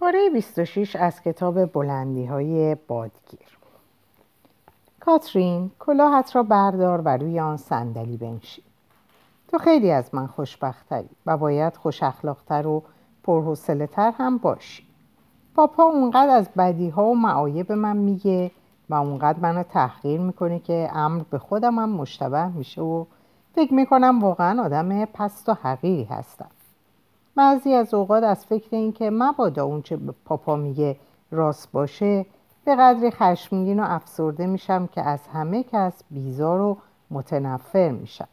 پاره 26 از کتاب بلندی های بادگیر. کاترین کلاهت را بردار و روی آن صندلی بنشین. تو خیلی از من خوشبختری و باید خوش اخلاقتر و پرحوصله تر هم باشی. پاپا اونقدر از بدی ها و معایب من میگه و اونقدر منو تحقیر می‌کنه که امر به خودم هم مشتبه میشه و فکر می‌کنم واقعا آدم پست و حقیری هستم. بعضی از اوقات از فکر این که مبادا اون چه پاپا میگه راست باشه به قدری خشمگین و افسرده میشم که از همه کس بیزار و متنفر میشم.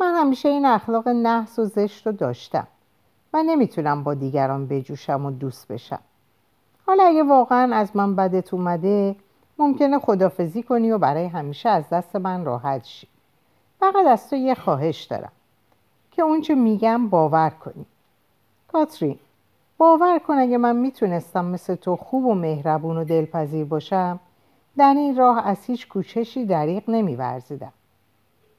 من همیشه این اخلاق نحس و زشت رو داشتم و نمی‌تونم با دیگران بجوشم و دوست بشم. حالا اگه واقعا از من بدت اومده ممکنه خدافزی کنی و برای همیشه از دست من راحت شی. فقط از تو یه خواهش دارم که اونچه میگم باور کنی. باور کن اگه من می‌تونستم مثل تو خوب و مهربون و دلپذیر باشم در این راه از هیچ کوچشی دریق نمیورزیدم.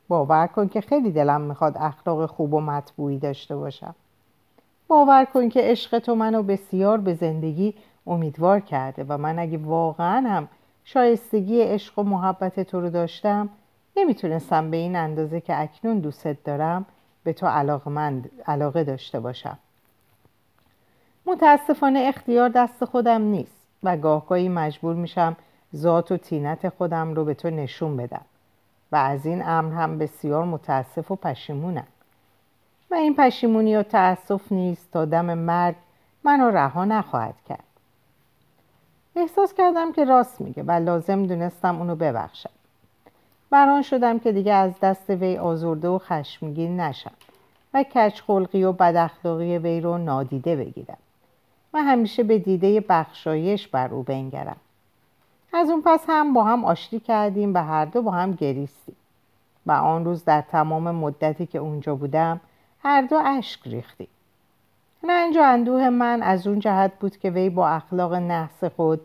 باور کن که خیلی دلم می‌خواد اخلاق خوب و مطبوعی داشته باشم. باور کن که عشق تو منو بسیار به زندگی امیدوار کرده و من اگه واقعا هم شایستگی عشق و محبت تو رو داشتم نمی‌تونستم به این اندازه که اکنون دوستت دارم به تو علاقه داشته باشم. متاسفانه اختیار دست خودم نیست و گاهگاهی مجبور میشم ذات و تینت خودم رو به تو نشون بدم. و از این امر هم بسیار متاسف و پشیمونم. و این پشیمونی و تأسف نیست تا دم مرگ منو رها نخواهد کرد. احساس کردم که راست میگه و لازم دونستم اونو ببخشم. بران شدم که دیگه از دست وی آزرده و خشمگین نشم و کچ خلقی و بداخلاقی وی رو نادیده بگیرم. و همیشه به دیده بخشایش بر او بنگرم. از اون پس هم با هم آشتی کردیم و هر دو با هم گریستیم. و آن روز در تمام مدتی که اونجا بودم هر دو اشک ریختیم. رنج و اندوه من از اون جهت بود که وی با اخلاق نحس خود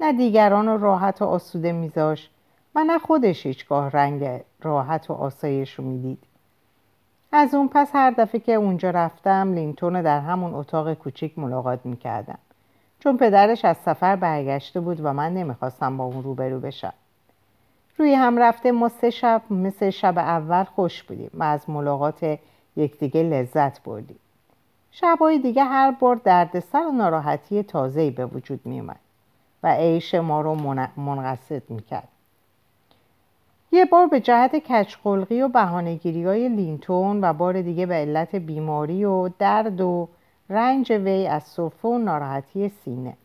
نه دیگران رو راحت و آسوده میذاشت و نه خودش هیچگاه رنگ راحت و آسایش رو می‌دید. از اون پس هر دفعه که اونجا رفتم لینتون در همون اتاق کوچیک ملاقات می‌کردم. چون پدرش از سفر برگشته بود و من نمی‌خواستم با اون روبرو بشم. روی هم رفته ما سه شب مثل شب اول خوش بودیم و از ملاقات یکدیگه لذت بردیم. شبهای دیگه هر بار دردسر و ناراحتی تازه‌ای به وجود میومد و عیش ما رو منقصد می‌کرد. یه بار به جهت کچخلقی و بهانهگیری های لینتون و بار دیگه به علت بیماری و درد و رنج وی از صرفه و ناراحتی سینه.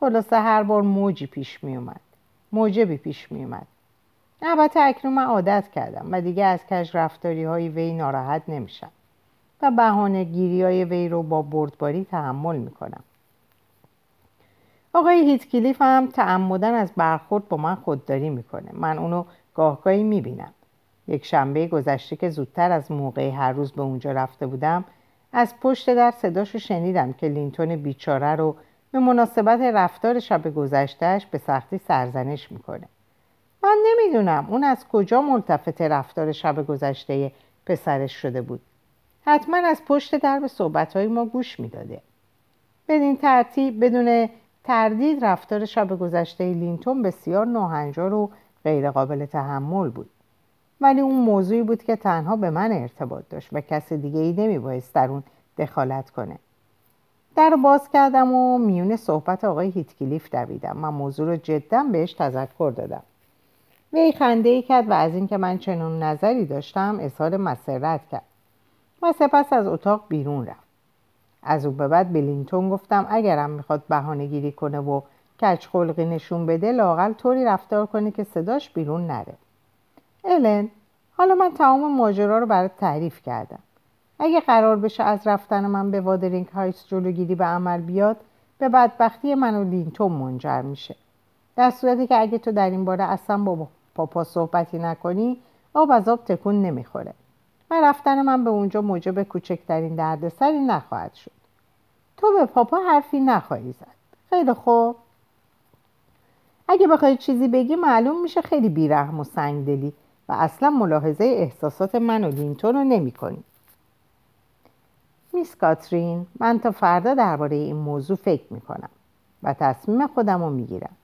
خلاصه هر بار موجی پیش می اومد موجبی پیش می اومد البته اکنون من عادت کردم و دیگه از کج رفتاری های وی ناراحت نمیشم و بهانه گیری های وی رو با بردباری تحمل می‌کنم. آقای هیتکلیف هم تعمدن از برخورد با من خودداری می‌کنه. من اونو گاهگاهی می‌بینم. یک شنبه گذشته که زودتر از موقع هر روز به اونجا رفته بودم از پشت در صداشو شنیدم که لینتون بیچاره رو به مناسبت رفتار شب گذشتهش به سختی سرزنش می‌کنه. من نمی‌دونم اون از کجا ملتفت رفتار شب گذشته پسرش شده بود. حتما از پشت در به صحبتهای ما گوش می‌داده. بدین ترتیب بدون تردید رفتار شب گذشته لینتون بسیار ناهنجار و غیرقابل تحمل بود. ولی اون موضوعی بود که تنها به من ارتباط داشت و کس دیگه ای نمی در اون دخالت کنه. در باز کردم و میون صحبت آقای هیتکلیف دویدم و موضوع رو جدا بهش تذکر دادم. وی خنده ای کرد و از اینکه من چنون نظری داشتم اظهار مسرت کرد. و سپس از اتاق بیرون رفت از اون به بعد به لینتون گفتم اگرم می‌خواد بهانه گیری کنه و کج خلقی نشون بده لاقل طوری رفتار کنه که صداش بیرون نره. الن حالا من تمام ماجرا رو برات تعریف کردم. اگه قرار بشه از رفتن من به وادرینگ هایتس جلوگیری به عمل بیاد به بدبختی من و لینتون منجر میشه. در صورتی که اگه تو در این باره اصلا با پاپا صحبتی نکنی آب از آب تکون نمی‌خوره. و رفتن من به اونجا موجب کوچکترین دردسری نخواهد شد. تو به پاپا حرفی نخواهی زد. خیلی خوب. اگه بخوای چیزی بگی معلوم میشه خیلی بیرحم و سنگدلی و اصلا ملاحظه احساسات من و لینتون رو نمی کنی. میس کاترین من تا فردا درباره این موضوع فکر می‌کنم و تصمیم خودم رو می‌گیرم.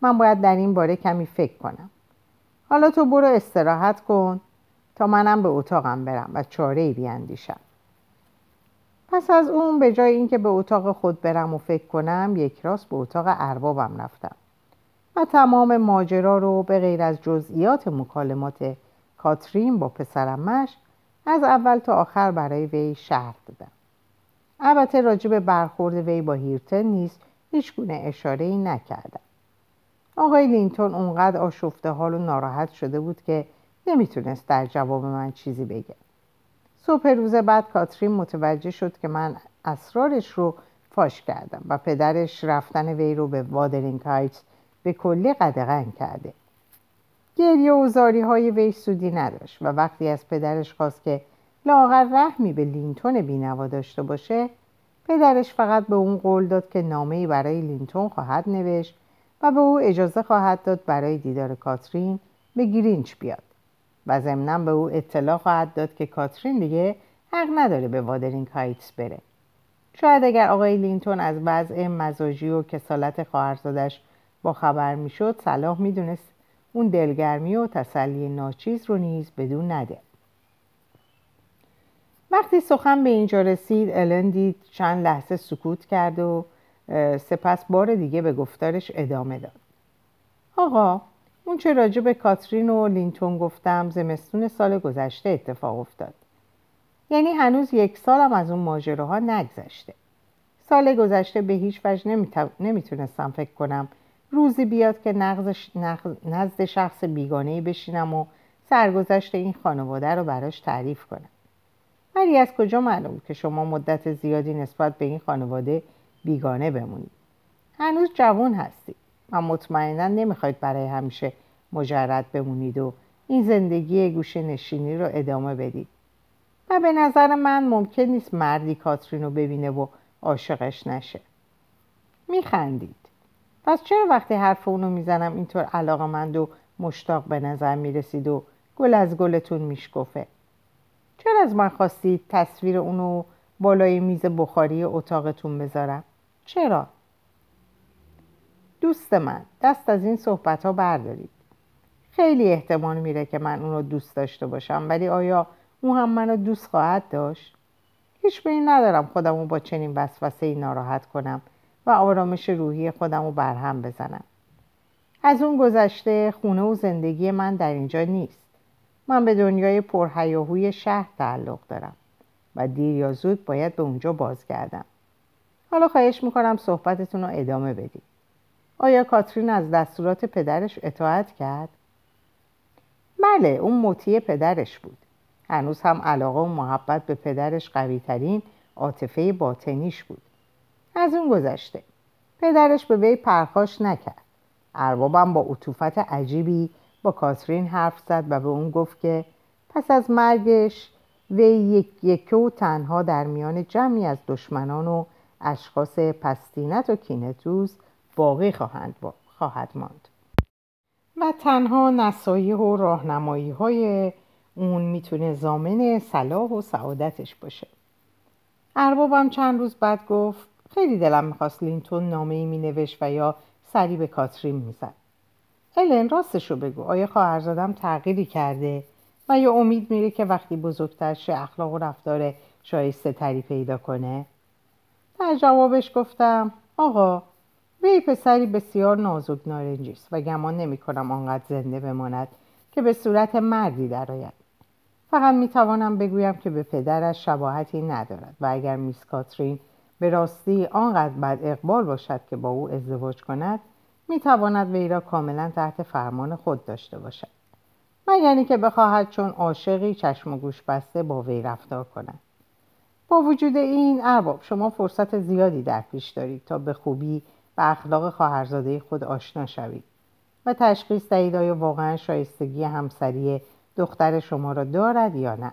من باید در این باره کمی فکر کنم. حالا تو برو استراحت کن تا منم به اتاقم برم و چاره ای بیاندیشم پس از اون به جای اینکه به اتاق خود برم و فکر کنم یک راست به اتاق اربابم رفتم. و تمام ماجرا رو به غیر از جزئیات مکالمات کاترین با پسرمش از اول تا آخر برای وی شرح دادم. البته راجب برخورد وی با هیرتن نیست هیچ گونه اشاره ای نکردم. آقای لینتون اونقدر آشفته حال و ناراحت شده بود که نمی‌تونست در جواب من چیزی بگه. صبح روز بعد کاترین متوجه شد که من اسرارش رو فاش کردم و پدرش رفتن وی رو به وادرینگ هایتس به کلی قدغن کرده. گریه و زاری های وی سودی نداشت و وقتی از پدرش خواست که لااقل رحمی به لینتون بینوا داشته باشه پدرش فقط به اون قول داد که نامه برای لینتون خواهد نوشت و به او اجازه خواهد داد برای دیدار کاترین به گرینچ بیاد و ضمنا به او اطلاع خواهد داد که کاترین دیگه حق نداره به وادرینگ هایتس بره. شاید اگر آقای لینتون از وضع مزاجی و کسالت خواهرزادش با خبر می‌شد صلاح می‌دونست اون دلگرمی و تسلی ناچیز رو نیز بدون نده. وقتی سخن به اینجا رسید الن دید چند لحظه سکوت کرد و سپس بار دیگه به گفتارش ادامه داد. آقا اون چه راجع به کاترین و لینتون گفتم زمستون سال گذشته اتفاق افتاد. یعنی هنوز یک سالم از اون ماجراها نگذشته. سال گذشته به هیچ وجه نمی‌تونستم فکر کنم روزی بیاد که نزد شخص بیگانه بشینم و سرگذشت این خانواده رو براش تعریف کنم. ولی از کجا معلوم که شما مدت زیادی نسبت به این خانواده بیگانه بمونید؟ هنوز جوان هستید. و مطمئنا نمی‌خواید برای همیشه مجرد بمونید و این زندگی گوشه نشینی رو ادامه بدید. و به نظر من ممکن نیست مردی کاترین رو ببینه و عاشقش نشه. میخندید. پس چرا وقتی حرف اونو می‌زنم اینطور علاقمند و مشتاق به نظر می‌رسید و گل از گلتون میشکفه؟ چرا از من خواستید تصویر اونو بالای میز بخاری اتاقتون بذارم؟ چرا؟ دوست من دست از این صحبت ها بردارید. خیلی احتمال میره که من اون رو دوست داشته باشم ولی آیا او هم منو دوست خواهد داشت؟ هیچ به این ندارم خودم رو با چنین وسوسه ای ناراحت کنم. و آرامش روحی خودم رو برهم بزنم از اون گذشته خونه و زندگی من در اینجا نیست. من به دنیای پرهیاهوی شهر تعلق دارم و دیر یا زود باید به اونجا بازگردم. حالا خواهش می‌کنم صحبتتون رو ادامه بدید. آیا کاترین از دستورات پدرش اطاعت کرد؟ بله اون مطیع پدرش بود. هنوز هم علاقه و محبت به پدرش قوی ترین عاطفه باطنیش بود. از اون گذشته. پدرش به وی پرخاش نکرد. اربابم با عطوفت عجیبی با کاترین حرف زد و به اون گفت که پس از مرگش وی یک یکه و تنها در میان جمعی از دشمنان و اشخاص پستینت و کینتوز باقی خواهند با... خواهد ماند. و تنها نصایح و راهنمایی های اون می‌تونه زامن صلاح و سعادتش باشه. اربابم چند روز بعد گفت خیلی دلم می‌خواست لینتون نامه ای مینوشت و یا سری به کاترین می‌زد. الن راستشو بگو. آیا خواهرزادم تغییری کرده؟ و یا امید میره که وقتی بزرگتر شه اخلاق و رفتار شایسته تری پیدا کنه؟ در جوابش گفتم آقا وی پسری بسیار نازک نارنجی است و گمان نمی کنم آنقدر زنده بماند که به صورت مردی درآید. فقط می توانم بگویم که به پدرش شباهتی ندارد و اگر میس کاترین به راستی آنقدر بد اقبال باشد که با او ازدواج کند می تواند وی را کاملا تحت فرمان خود داشته باشد. من یعنی که بخواهد چون عاشقی چشم و گوش بسته با وی رفتار کند. با وجود این ارباب شما فرصت زیادی در پیش دارید تا به خوبی به اخلاق خواهرزاده خود آشنا شوید و تشخیص دهید آیا واقعا شایستگی همسری دختر شما را دارد یا نه.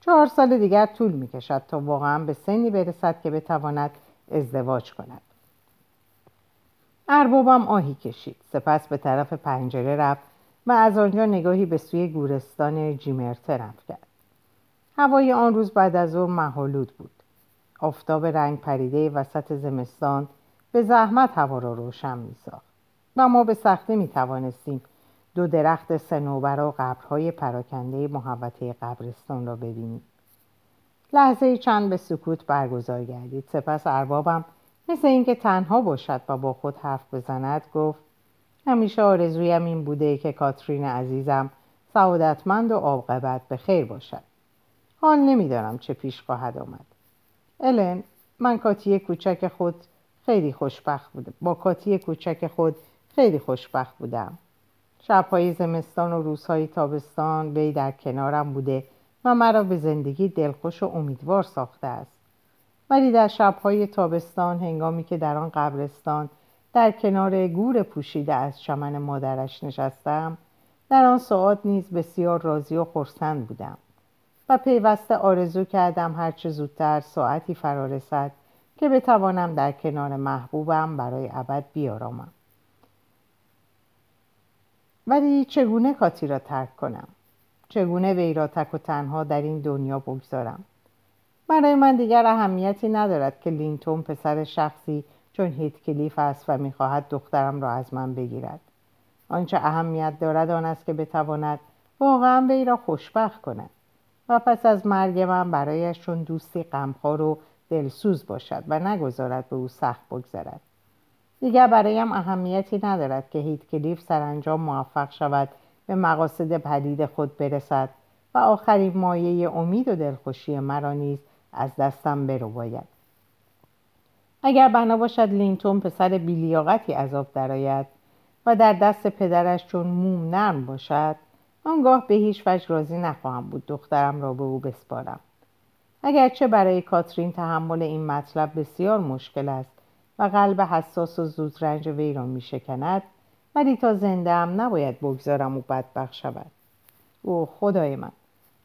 چهار سال دیگر طول می کشد تا واقعا به سنی برسد که بتواند ازدواج کند. اربابم آهی کشید. سپس به طرف پنجره رفت و از آنجا نگاهی به سوی گورستان جیمرته رفت کرد. هوای آن روز بعد از ظهر محالود بود. آفتاب رنگ پریده وسط زمستان به زحمت هوا را روشن میساخت. و ما به سختی می توانستیم دو درخت سنوبر و قبرهای پراکنده محوطه قبرستان را ببینیم لحظه چند به سکوت برگزار گردید. سپس اربابم مثل اینکه تنها باشد و با خود حرف بزند گفت همیشه آرزویم این بوده که کاترین عزیزم سعادتمند و عاقبت به خیر باشد. حال نمی‌دانم چه پیش خواهد آمد. الن من کاتی کوچک خود خیلی خوشبخت بودم. با کاتی کوچک خود خیلی خوشبخت بودم. شبهای زمستان و روزهای تابستان وی در کنارم بوده و مرا به زندگی دلخوش و امیدوار ساخته است. ولی در شبهای تابستان هنگامی که در آن قبرستان در کنار گور پوشیده از چمن مادرش نشستم در آن ساعت نیز بسیار راضی و خرسند بودم و پیوسته آرزو کردم هرچه زودتر ساعتی فرا رسد که بتوانم در کنار محبوبم برای ابد بیارامم. ولی چگونه کاتی را ترک کنم؟ چگونه وی را تک و تنها در این دنیا بگذارم؟ برای من دیگر اهمیتی ندارد که لینتون پسر شخصی چون هیت کلیف است و می‌خواهد دخترم را از من بگیرد. آنچه اهمیت دارد آن است که بتواند واقعا وی را خوشبخت کند و پس از مرگ من برایش چون دوستی غمخوار و دلسوز باشد و نگذارد به او سخت بگذرد. دیگر برایم اهمیتی ندارد که هیت کلیف سرانجام موفق شود به مقاصد پدید خود برسد و آخرین مایه امید و دلخوشی مرا نیز از دستم برو باید اگر بنا باشد لینتون پسر بیلیاقتی عذاب درآید و در دست پدرش چون موم نرم باشد آنگاه به هیچ وجه راضی نخواهم بود دخترم را به او بسپارم. اگرچه برای کاترین تحمل این مطلب بسیار مشکل است و قلب حساس و زودرنج وی را می شکند. ولی تا زنده هم نباید بگذارم او بدبخ شود. او خدای من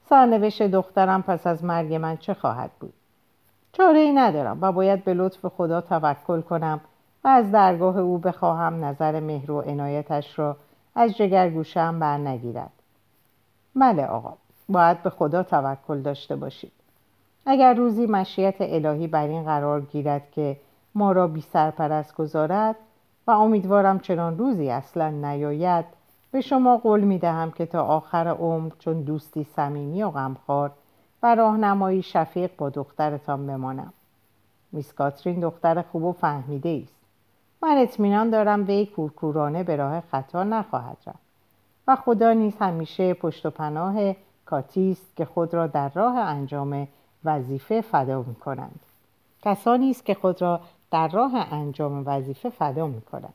سرنوشت دخترم پس از مرگ من چه خواهد بود؟ چاره ای ندارم و باید به لطف خدا توکل کنم و از درگاه او بخواهم نظر مهر و عنایتش را از جگر گوشم بر نگیرد بله آقا باید به خدا توکل داشته باشید. اگر روزی مشیت الهی بر این قرار گیرد که ما را بی سرپرست گذارد و امیدوارم چنان روزی اصلا نیاید. به شما قول می دهم که تا آخر عمر چون دوستی صمیمی و غمخوار و راهنمایی شفیق با دخترتان بمانم. میس کاترین دختر خوب و فهمیده است. من اطمینان دارم وی کورکورانه به راه خطا نخواهد رفت و خدا نیز همیشه پشت و پناه کاتی است که خود را در راه انجام وظیفه فدا می کنند. کسانی است که خود را در راه انجام وظیفه فدا می کنند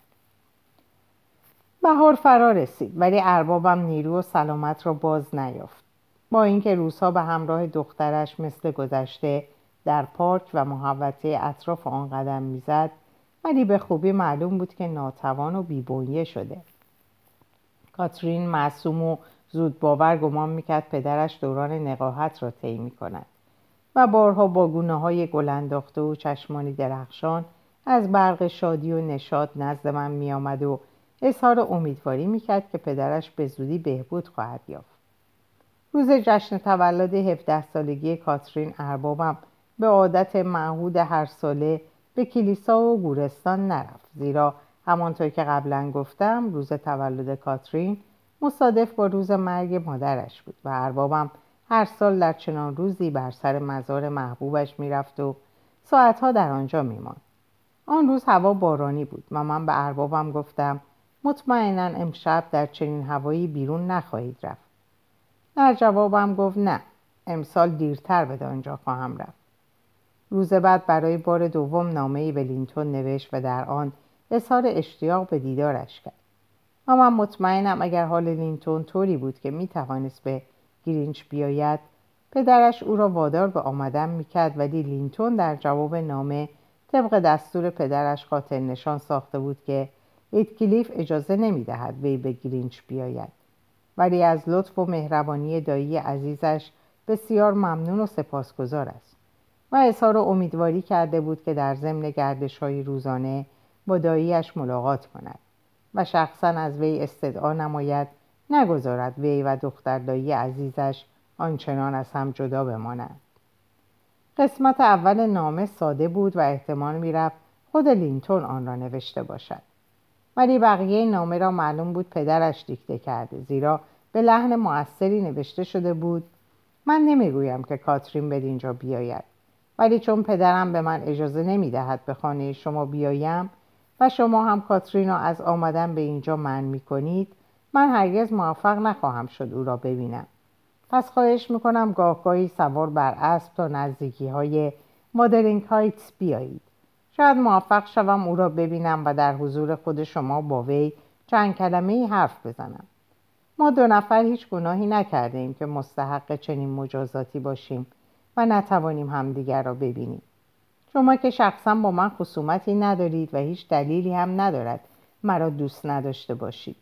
بهار فرا رسید ولی اربابم نیرو و سلامت را باز نیافت. با اینکه روزها به همراه دخترش مثل گذشته در پارک و محوطه اطراف آن قدم می‌زد ولی به خوبی معلوم بود که ناتوان و بیبونیه شده. کاترین معصوم و زود باور گمان می‌کرد پدرش دوران نقاهت را طی می‌کند. و بارها با گونه های گلنداخته و چشمانی درخشان از برق شادی و نشاد نزد من میآمد و اظهار امیدواری می‌کرد که پدرش به زودی بهبود خواهد یافت. روز جشن تولد 17 سالگی کاترین اربابم به عادت معهود هر ساله به کلیسا و گورستان نرفت. زیرا همانطور که قبلا گفتم روز تولد کاترین مصادف با روز مرگ مادرش بود و اربابم هر سال در چنان روزی بر سر مزار محبوبش می‌رفت و ساعتها در آنجا میماند. آن روز هوا بارانی بود. و من به اربابم گفتم مطمئنا امشب در چنین هوایی بیرون نخواهید رفت. در جوابم گفت نه امسال دیرتر به آنجا خواهم رفت. روز بعد برای بار دوم نامه به لینتون نوشت و در آن اظهار اشتیاق به دیدارش کرد. و من مطمئنم اگر حال لینتون طوری بود که می توانست به گرینچ بیاید. پدرش او را وادار به آمدن می‌کرد ولی لینتون در جواب نامه طبق دستور پدرش خاطر نشان ساخته بود که کلیف اجازه نمی‌دهد وی به گرینچ بیاید. ولی از لطف و مهربانی دایی عزیزش بسیار ممنون و سپاسگزار است و اظهار امیدواری کرده بود که در ضمن گردش های روزانه با داییش ملاقات کند و شخصا از وی استدعا نماید نگذارد وی و دختر دایی عزیزش آنچنان از هم جدا بمانند. قسمت اول نامه ساده بود و احتمال می‌رفت خود لینتون آن را نوشته باشد. ولی بقیه نامه را معلوم بود پدرش دیکته کرده زیرا به لحن موثری نوشته شده بود من نمی‌گویم که کاترین به اینجا بیاید ولی چون پدرم به من اجازه نمی‌دهد به خانه شما بیایم و شما هم کاترین را از آمدن به اینجا من می کنید من هرگز موفق نخواهم شد او را ببینم. پس خواهش می‌کنم گاهگاهی سوار بر اسب تا نزدیکی های مادرینگ هایتس بیایید. شاید موفق شوم او را ببینم و در حضور خود شما با وی چند کلمه ای حرف بزنم. ما دو نفر هیچ گناهی نکرده ایم که مستحق چنین مجازاتی باشیم و نتوانیم همدیگر را ببینیم. شما که شخصا با من خصومتی ندارید و هیچ دلیلی هم ندارد مرا دوست نداشته باشید.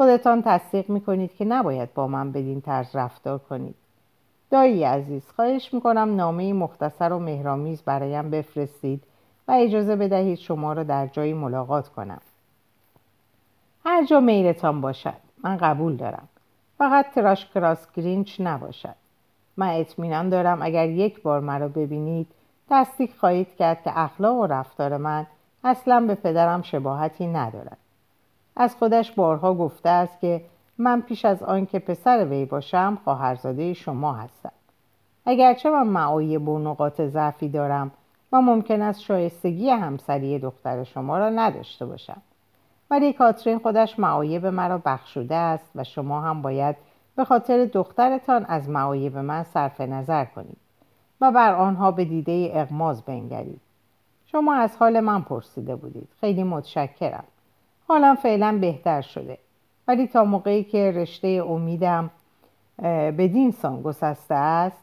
خودتان تصدیق می‌کنید که نباید با من بدین طرز رفتار کنید. دایی عزیز خواهش می‌کنم نامه مختصر و مهرامیز برایم بفرستید و اجازه بدهید شما را در جایی ملاقات کنم. هر جا میلتان باشد من قبول دارم. فقط تراش کراس گرینچ نباشد. من اطمینان دارم اگر یک بار مرا ببینید تصدیق خواهید کرد که اخلاق و رفتار من اصلا به پدرم شباهتی ندارد. از خودش بارها گفته است که من پیش از آنکه پسر وی باشم خواهرزاده شما هستم. اگرچه من معایب و نقاط ضعفی دارم و ممکن است شایستگی همسری دختر شما را نداشته باشم. ولی کاترین خودش معایب مرا بخشوده است و شما هم باید به خاطر دخترتان از معایب من صرف نظر کنید و بر آنها به دیده اغماز بنگرید. شما از حال من پرسیده بودید. خیلی متشکرم. حالا فعلا بهتر شده. ولی تا موقعی که رشته امیدم به سان گسسته است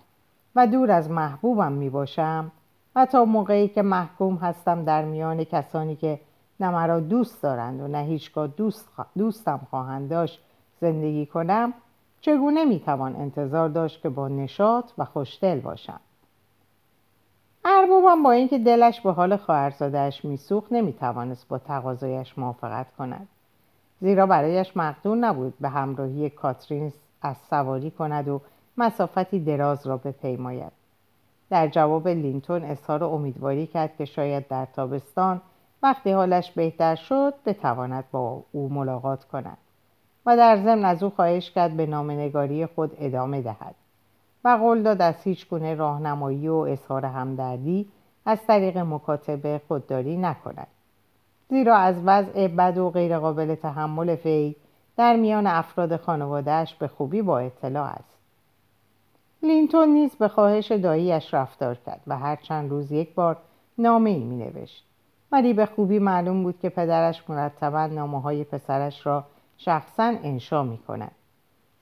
و دور از محبوبم می باشم و تا موقعی که محکوم هستم در میان کسانی که نه مرا دوست دارند و نه هیچگاه دوست دوستم خواهند داشت زندگی کنم چگونه می‌توان انتظار داشت که با نشاط و خوشدل باشم؟ اربابم با اینکه دلش به حال خواهرزادهاش میسوخت نمی‌توانست با تقاضایش موافقت کند. زیرا برایش مقدور نبود به همراهی کاترین از سواری کند و مسافتی دراز را بپیماید. در جواب لینتون اظهار امیدواری کرد که شاید در تابستان وقتی حالش بهتر شد بتواند با او ملاقات کند و در ضمن از او خواهش کرد به نامنگاری خود ادامه دهد. قول داد از هیچ گونه راهنمایی و اظهار همدردی از طریق مکاتبه خودداری نکند زیرا از وضع بد و غیرقابل تحمل فی در میان افراد خانوادهش به خوبی با اطلاع است لینتون نیز به خواهش داییش رفتار کرد و هر چند روز یک بار نامه ای می نوشت. ولی به خوبی معلوم بود که پدرش مرتبا نامه های پسرش را شخصا انشا می کند.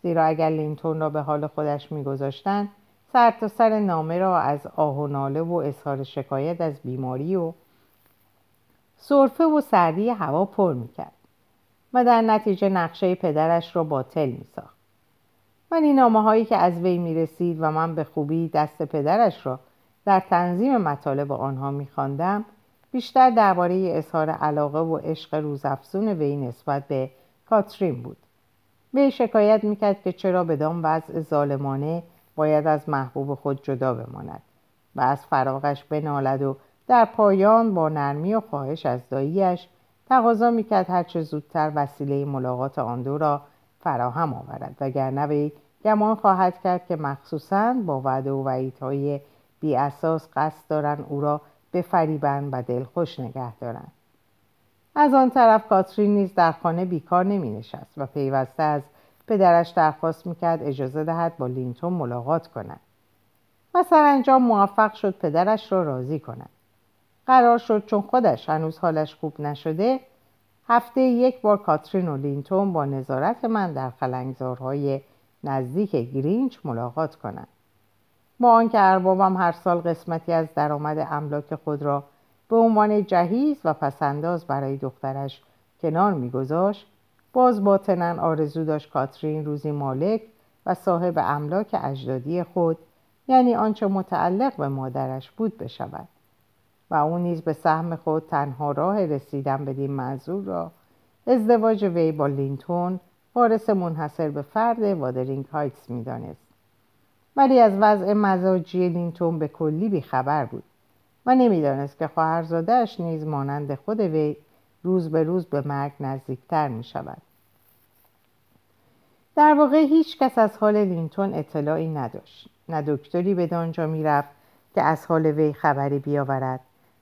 زیرا اگر لینتون را به حال خودش میگذاشتند سر تا سر نامه را از آه و ناله و اظهار شکایت از بیماری و صرفه و سردی هوا پر می‌کرد و در نتیجه نقشه پدرش را باطل میساخت. ولی نامه هایی که از وی می‌رسید و من به خوبی دست پدرش را در تنظیم مطالب آنها میخواندم بیشتر درباره اظهار علاقه و عشق روزافزون وی نسبت به کاترین بود. به شکایت می‌کرد که چرا بدان وضع ظالمانه باید از محبوب خود جدا بماند و از فراغش بنالد و در پایان با نرمی و خواهش از داییش تقاضا می‌کرد هرچه زودتر وسیله ملاقات آن دو را فراهم آورد وگرنه وی گمان خواهد کرد که مخصوصا با وعده و وعیدهای بی اساس قصد دارند او را بفریبند و دلخوش نگه دارند. از آن طرف کاترین نیز در خانه بیکار نمی نشست و پیوسته از پدرش درخواست می‌کرد اجازه دهد با لینتون ملاقات کند و سرانجام موفق شد پدرش را راضی کند. قرار شد چون خودش هنوز حالش خوب نشده هفته یک بار کاترین و لینتون با نظارت من در خلنگزارهای نزدیک گرینچ ملاقات کنند. با آنکه اربابم هر سال قسمتی از درآمد املاک خود را به عنوان جهیز و پسنداز برای دخترش کنار میگذاشت باز باطنا آرزو داشت کاترین روزی مالک و صاحب املاک اجدادی خود یعنی آنچه متعلق به مادرش بود بشود و او نیز به سهم خود تنها راه رسیدن بدین منظور را ازدواج وی با لینتون وارث منحصر به فرد وادرینگ هایتس می‌دانست. ولی از وضع مزاجی لینتون به کلی بیخبر بود. و نمی‌دانست که خواهرزاده‌اش نیز مانند خود وی روز به روز به مرگ نزدیکتر می شود. در واقع هیچ کس از حال لینتون اطلاعی نداشت نه دکتری بدانجا می‌رفت که از حال وی خبری بیاورد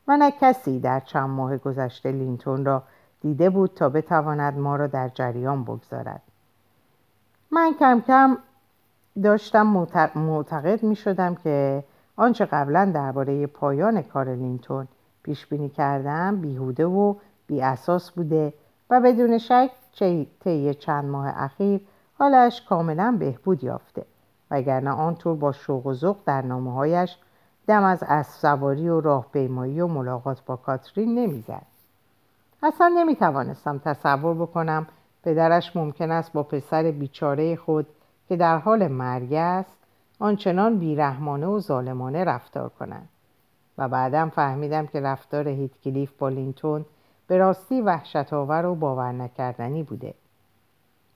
و نه کسی در چند ماه گذشته لینتون را دیده بود تا بتواند ما را در جریان بگذارد من کم کم داشتم معتقد می شدم که آنچه قبلا درباره پایان کار لینتون پیش بینی کردم بیهوده و بی اساس بوده و بدون شک طی چند ماه اخیر حالش کاملا بهبود یافته وگرنه آنطور با شوق و ذوق در نامه هایش دم از اسب سواری و راهپیمایی و ملاقات با کاترین نمی‌زد. اصلا نمی‌توانستم تصور بکنم پدرش ممکن است با پسر بیچاره خود که در حال مرگ است آنچنان بیرحمانه و ظالمانه رفتار کنند. و بعدم فهمیدم که رفتار هیتکلیف با لینتون به راستی وحشت آور و باور نکردنی بوده.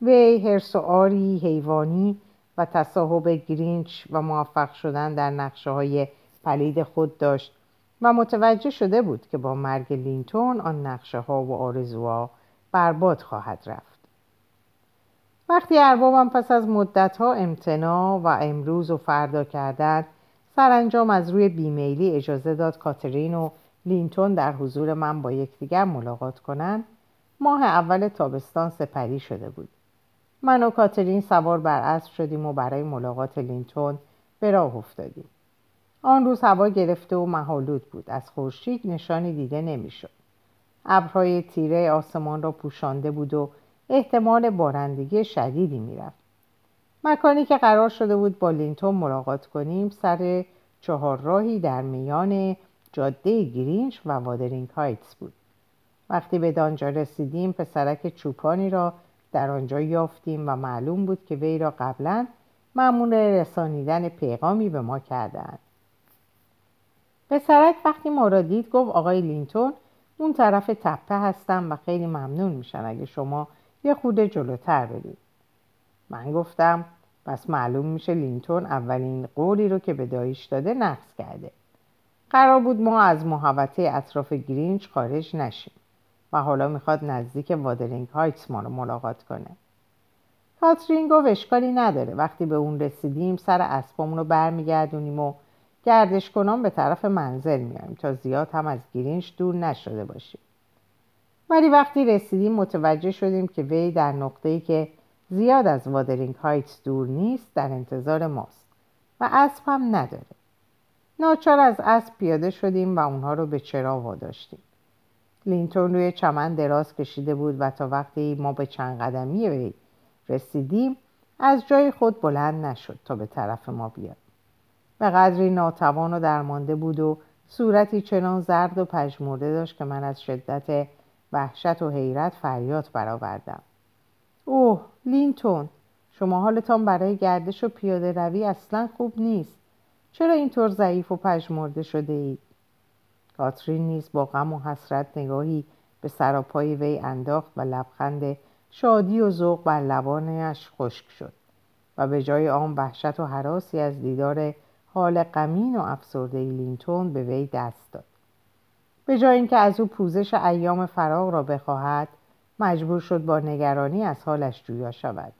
وی هرس و آری حیوانی و تصاحب گرینچ و موفق شدن در نقشه های پلید خود داشت و متوجه شده بود که با مرگ لینتون آن نقشه ها و آرزوها برباد خواهد رفت. وقتی اربابم پس از مدت ها امتناع و امروز و فردا کردن سرانجام از روی بیمیلی اجازه داد کاترین و لینتون در حضور من با یکدیگر ملاقات کنند ماه اول تابستان سپری شده بود. من و کاترین سوار بر اسب شدیم و برای ملاقات لینتون به راه افتادیم. آن روز هوا گرفته و مه‌آلود بود. از خورشید نشانی دیده نمی‌شد. ابرهای تیره آسمان را پوشانده بود و احتمال بارندگی شدیدی می‌رفت. مکانی که قرار شده بود با لینتون ملاقات کنیم سر چهار راهی در میان جاده گرینچ و وادرینگ هایتس بود. وقتی به دانجا رسیدیم پسرک چوپانی را در آنجا یافتیم و معلوم بود که وی را قبلا معمول رسانیدن پیغامی به ما کردند. پسرک وقتی ما را دید گفت آقای لینتون اون طرف تپه هستم و خیلی ممنون میشم اگه شما یه خورده جلوتر برید من گفتم پس معلوم میشه لینتون اولین قولی رو که به داییش داده نقص کرده. قرار بود ما از محوطه اطراف گرینچ خارج نشیم و حالا می‌خواد نزدیک وادرینگ هایتس ما رو ملاقات کنه. کاترین گفت اشکالی نداره. وقتی به اون رسیدیم سر اسبامون رو برمیگردونیم و گردش کنان به طرف منزل میایم تا زیاد هم از گرینچ دور نشده باشیم. ولی وقتی رسیدیم متوجه شدیم که وی در نقطه‌ای که زیاد از وادرینگ هایتس دور نیست در انتظار ماست و اسب هم نداره. ناچار از اسب پیاده شدیم و اونها رو به چرا واداشتیم. لینتون روی چمن دراز کشیده بود و تا وقتی ما به چند قدمی وی رسیدیم از جای خود بلند نشد تا به طرف ما بیاد. به قدری ناتوان و درمانده بود و صورتی چنان زرد و پژمرده داشت که من از شدت وحشت و حیرت فریاد برآوردم. اوه لینتون شما حالتان برای گردش و پیاده روی اصلا خوب نیست. چرا اینطور ضعیف و پژمرده شده اید؟ کاترین نیز با غم و حسرت نگاهی به سراپای وی انداخت و لبخند شادی و ذوق بر لبانش خشک شد و به جای آن وحشت و هراسی از دیدار حال غمین و افسرده لینتون به وی دست داد. به جای اینکه از او پوزش ایام فراق را بخواهد مجبور شد با نگرانی از حالش جویا شود.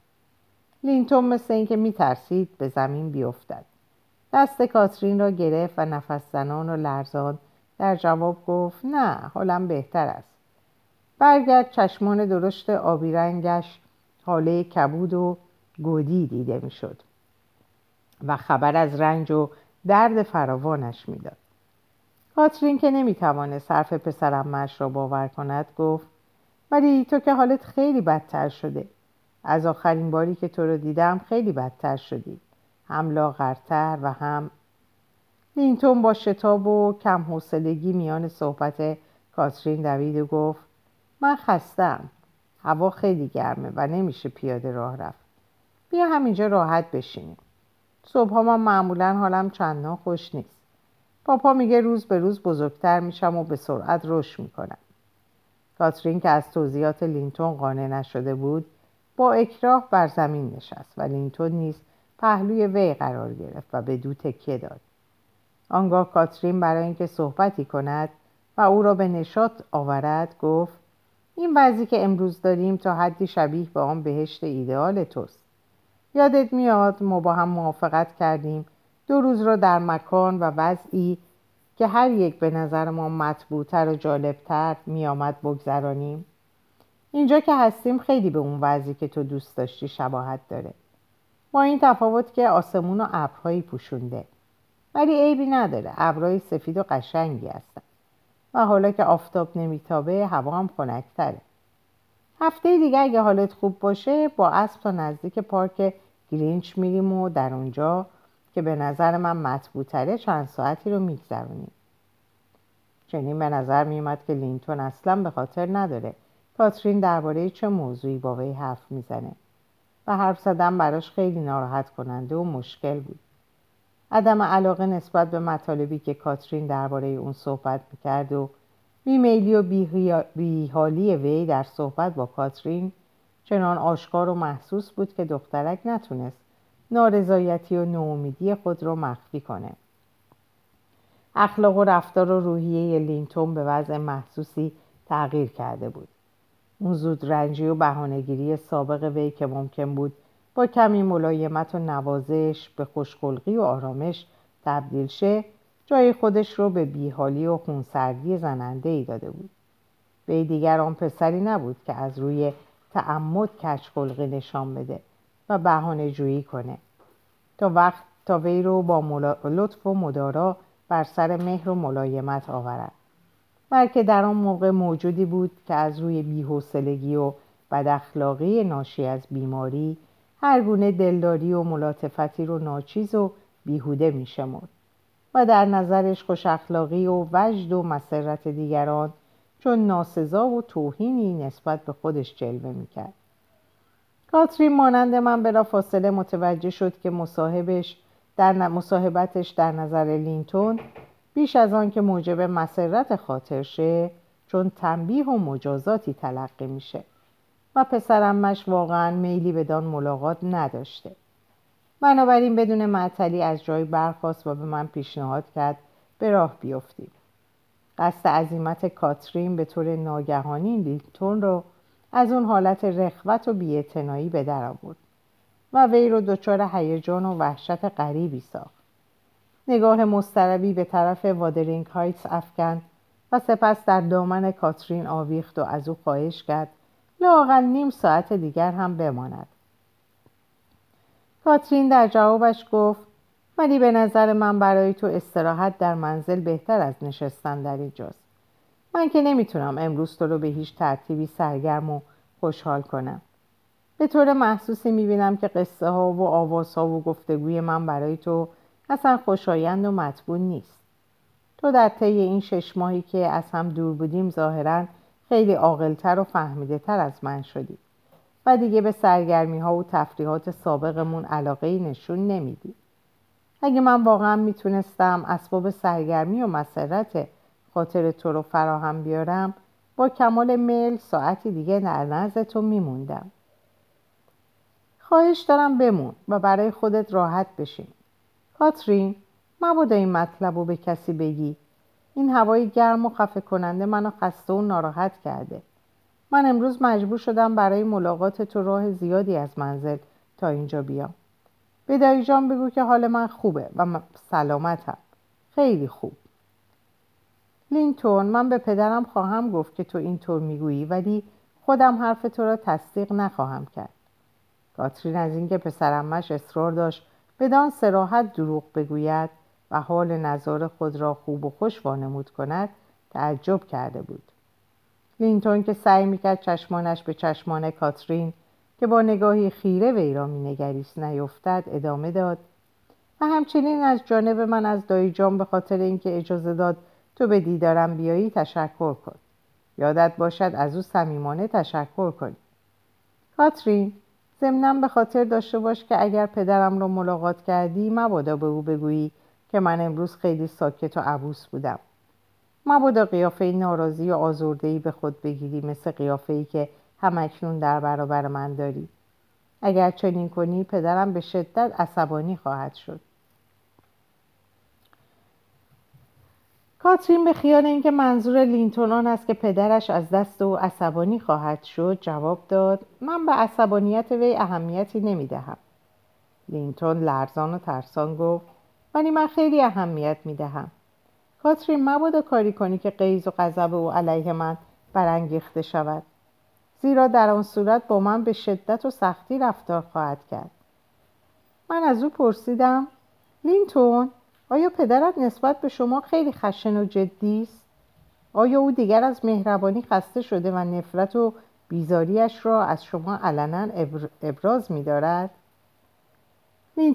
لینتون مثل اینکه میترسید به زمین بیفتد. دست کاترین را گرفت و نفس زنان و لرزان در جواب گفت نه حالم بهتر است. برگرد چشمان درشت آبی رنگش حاله کبود و گودی دیده می‌شد و خبر از رنج و درد فراوانش می‌داد. کاترین که صرف پسرمش را باور کند گفت ولی تو که حالت خیلی بدتر شده. از آخرین باری که تو رو دیدم خیلی بدتر شدی. هم لاغرتر و هم لینتون با شتاب و کم حوصلگی میان صحبت کاترین دوید و گفت من خستم. هوا خیلی گرمه و نمیشه پیاده راه رفت. بیا همینجا راحت بشینیم. صبح ها من معمولا حالم چندان خوش نیست. پاپا میگه روز به روز بزرگتر میشم و به سرعت رشد می‌کنم. کاترین که از توضیحات لینتون قانع نشده بود با اکراه بر زمین نشست و لینتون نیز پهلوی وی قرار گرفت و به او تکیه داد. آنگاه کاترین برای اینکه صحبتی کند و او را به نشاط آورد گفت این وضعی که امروز داریم تا حدی شبیه به آن بهشت ایدئال توست. یادت میاد ما با هم موافقت کردیم دو روز را در مکان و وضعی که هر یک به نظر ما مطبوعتر و جالبتر میآمد بگذرانیم. اینجا که هستیم خیلی به اون وضعی که تو دوست داشتی شباهت داره. با این تفاوت که آسمون و ابرهایی پوشونده. ولی عیبی نداره. ابرهای سفید و قشنگی هستن. و حالا که آفتاب نمیتابه هوا هم خنکتره. هفته دیگه اگه حالت خوب باشه با اسب تا نزدیک پارک گرینچ میریم و در اونجا که به نظر من مطبوعتره چند ساعتی رو میگذرونیم. چنین به نظر میومد که لینتون اصلا به خاطر نداره. کاترین درباره چه موضوعی با وی حرف می‌زنه؟ و حرف زدن براش خیلی ناراحت کننده و مشکل بود. عدم علاقه نسبت به مطالبی که کاترین درباره اون صحبت می‌کرد و بیمیلی و بیحالی وی در صحبت با کاترین چنان آشکار و محسوس بود که دخترک نتونست نارضایتی و نومیدی خود را مخفی کنه. اخلاق و رفتار و روحیه لینتون به وضع محسوسی تغییر کرده بود. اون زود رنجی و بهانهگیری سابق وی که ممکن بود با کمی ملایمت و نوازش به خوشخلقی و آرامش تبدیل شه جای خودش رو به بیحالی و خونسردی زننده ای داده بود. وی دیگر آن پسری نبود که از روی تعمد کچخلقی نشان بده. و بهانه جویی کنه. تا وقت تا وی رو با لطف و مدارا بر سر مهر و ملایمت آورد. بلکه در آن موقع موجودی بود که از روی بیحوصلگی و بداخلاقی ناشی از بیماری هر گونه دلداری و ملاطفتی رو ناچیز و بیهوده میشمرد و در نظرش خوش اخلاقی و وجد و مسرت دیگران چون ناسزا و توهینی نسبت به خودش جلوه می‌کرد. کاترین مانند من بلا فاصله متوجه شد که مصاحبش در مصاحبتش در نظر لینتون بیش از آن که موجب مسرت خاطر شه چون تنبیه و مجازاتی تلقی میشه و پسرمش واقعا میلی به دان ملاقات نداشته. بنابراین بدون معطلی از جای برخواست و به من پیشنهاد کرد به راه بیفتیم. قصد عظیمت کاترین به طور ناگهانی لیتون رو از اون حالت رخوت و بیاعتنایی به در آورد و وی رو دچار هیجان و وحشت غریبی ساخت. نگاه مستربی به طرف وادرینگ هایتس افکن و سپس در دامن کاترین آویخت و از او خواهش کرد لاقل نیم ساعت دیگر هم بماند. کاترین در جوابش گفت ولی به نظر من برای تو استراحت در منزل بهتر از نشستن در اینجاست. من که نمی‌تونم امروز تو رو به هیچ ترتیبی سرگرم و خوشحال کنم. به طور محسوسی می‌بینم که قصه ها و آواز و گفتگوی من برای تو اصلا خوشایند و مطبوع نیست. تو در طی این شش ماهی که از هم دور بودیم ظاهرا خیلی عاقلتر و فهمیده تر از من شدی و دیگه به سرگرمی ها و تفریحات سابقمون علاقه نشون نمیدی. اگه من واقعا می‌تونستم اسباب سرگرمی و مسرت خاطر تو رو فراهم بیارم با کمال میل ساعتی دیگه در نزد تو میموندم. خواهش دارم بمون و برای خودت راحت بشین. کاترین مبادا این مطلب رو به کسی بگی. این هوای گرم و خفه کننده منو خسته و ناراحت کرده. من امروز مجبور شدم برای ملاقات تو راه زیادی از منزل تا اینجا بیام. به دایی جان بگو که حال من خوبه و سلامتم. خیلی خوب. لینتون من به پدرم خواهم گفت که تو اینطور می‌گویی ولی خودم حرف تو را تصدیق نخواهم کرد. کاترین از اینکه پسرمش اصرار داشت بدان سراحت دروغ بگوید و حال نظار خود را خوب و خوش وانمود کند تعجب کرده بود. لینتون که سعی می‌کرد چشمانش به چشمان کاترین که با نگاهی خیره وی را مینگریست نیفتد ادامه داد. و همچنین از جانب من از دایی جان به خاطر اینکه اجازه داد تو به دیدارم بیایی تشکر کن. یادت باشد از او صمیمانه تشکر کنی. کاترین ضمنا به خاطر داشته باش که اگر پدرم را ملاقات کردی مبادا به او بگویی که من امروز خیلی ساکت و عبوس بودم. مبادا قیافه ناراضی و آزردهی به خود بگیری مثل قیافه ای که همکنون در برابر من داری. اگر چنین کنی پدرم به شدت عصبانی خواهد شد. کاترین به خیال اینکه منظور لینتون آن است که پدرش از دست او عصبانی خواهد شد جواب داد من به عصبانیت وی اهمیتی نمی دهم لینتون لرزان و ترسان گفت ولی من خیلی اهمیت می دهم کاترین مبادا کاری کنی که قیز و غضب او علیه من برانگیخته شود. زیرا در آن صورت با من به شدت و سختی رفتار خواهد کرد. من از او پرسیدم لینتون آیا پدرت نسبت به شما خیلی خشن و جدی است؟ آیا او دیگر از مهربانی خسته شده و نفرت و بیزاریش را از شما علنا ابراز می دارد؟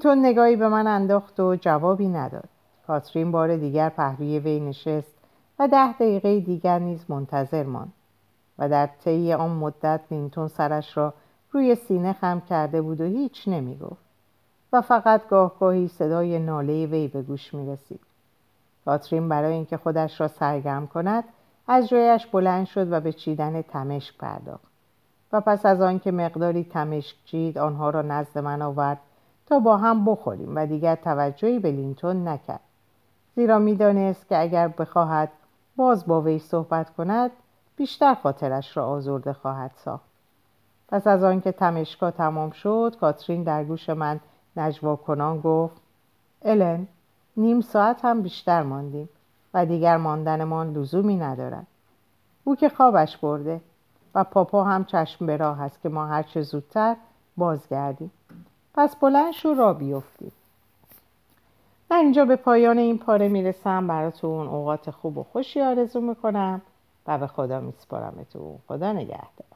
نگاهی به من انداخت و جوابی نداد. کاترین بار دیگر پهلوی وی نشست و ده دقیقه دیگر نیز منتظر ماند و در طی آن مدت لینتون سرش را روی سینه خم کرده بود و هیچ نمی گفت و فقط گاهگاهی صدای ناله وی به گوش می رسید. کاترین برای اینکه خودش را سرگرم کند از جایش بلند شد و به چیدن تمشک پرداخت. و پس از آنکه مقداری تمشک چید آنها را نزد من آورد تا با هم بخوریم و دیگر توجهی به لینتون نکرد. زیرا می‌دانست که اگر بخواهد باز با وی صحبت کند بیشتر خاطرش را آزرده خواهد ساخت. پس از آنکه تمشکا تمام شد کاترین در گوش من نجوا کنان گفت الن نیم ساعت هم بیشتر ماندیم و دیگر ماندنمان لزومی ندارد. او که خوابش برده و پاپا هم چشم به راه است که ما هرچه زودتر بازگردیم. پس بلند شو را بیفتیم. من اینجا به پایان این پاره می‌رسم. براتون اوقات خوب و خوشی آرزو می‌کنم و به خدا میسپارمتون خدا نگهدار.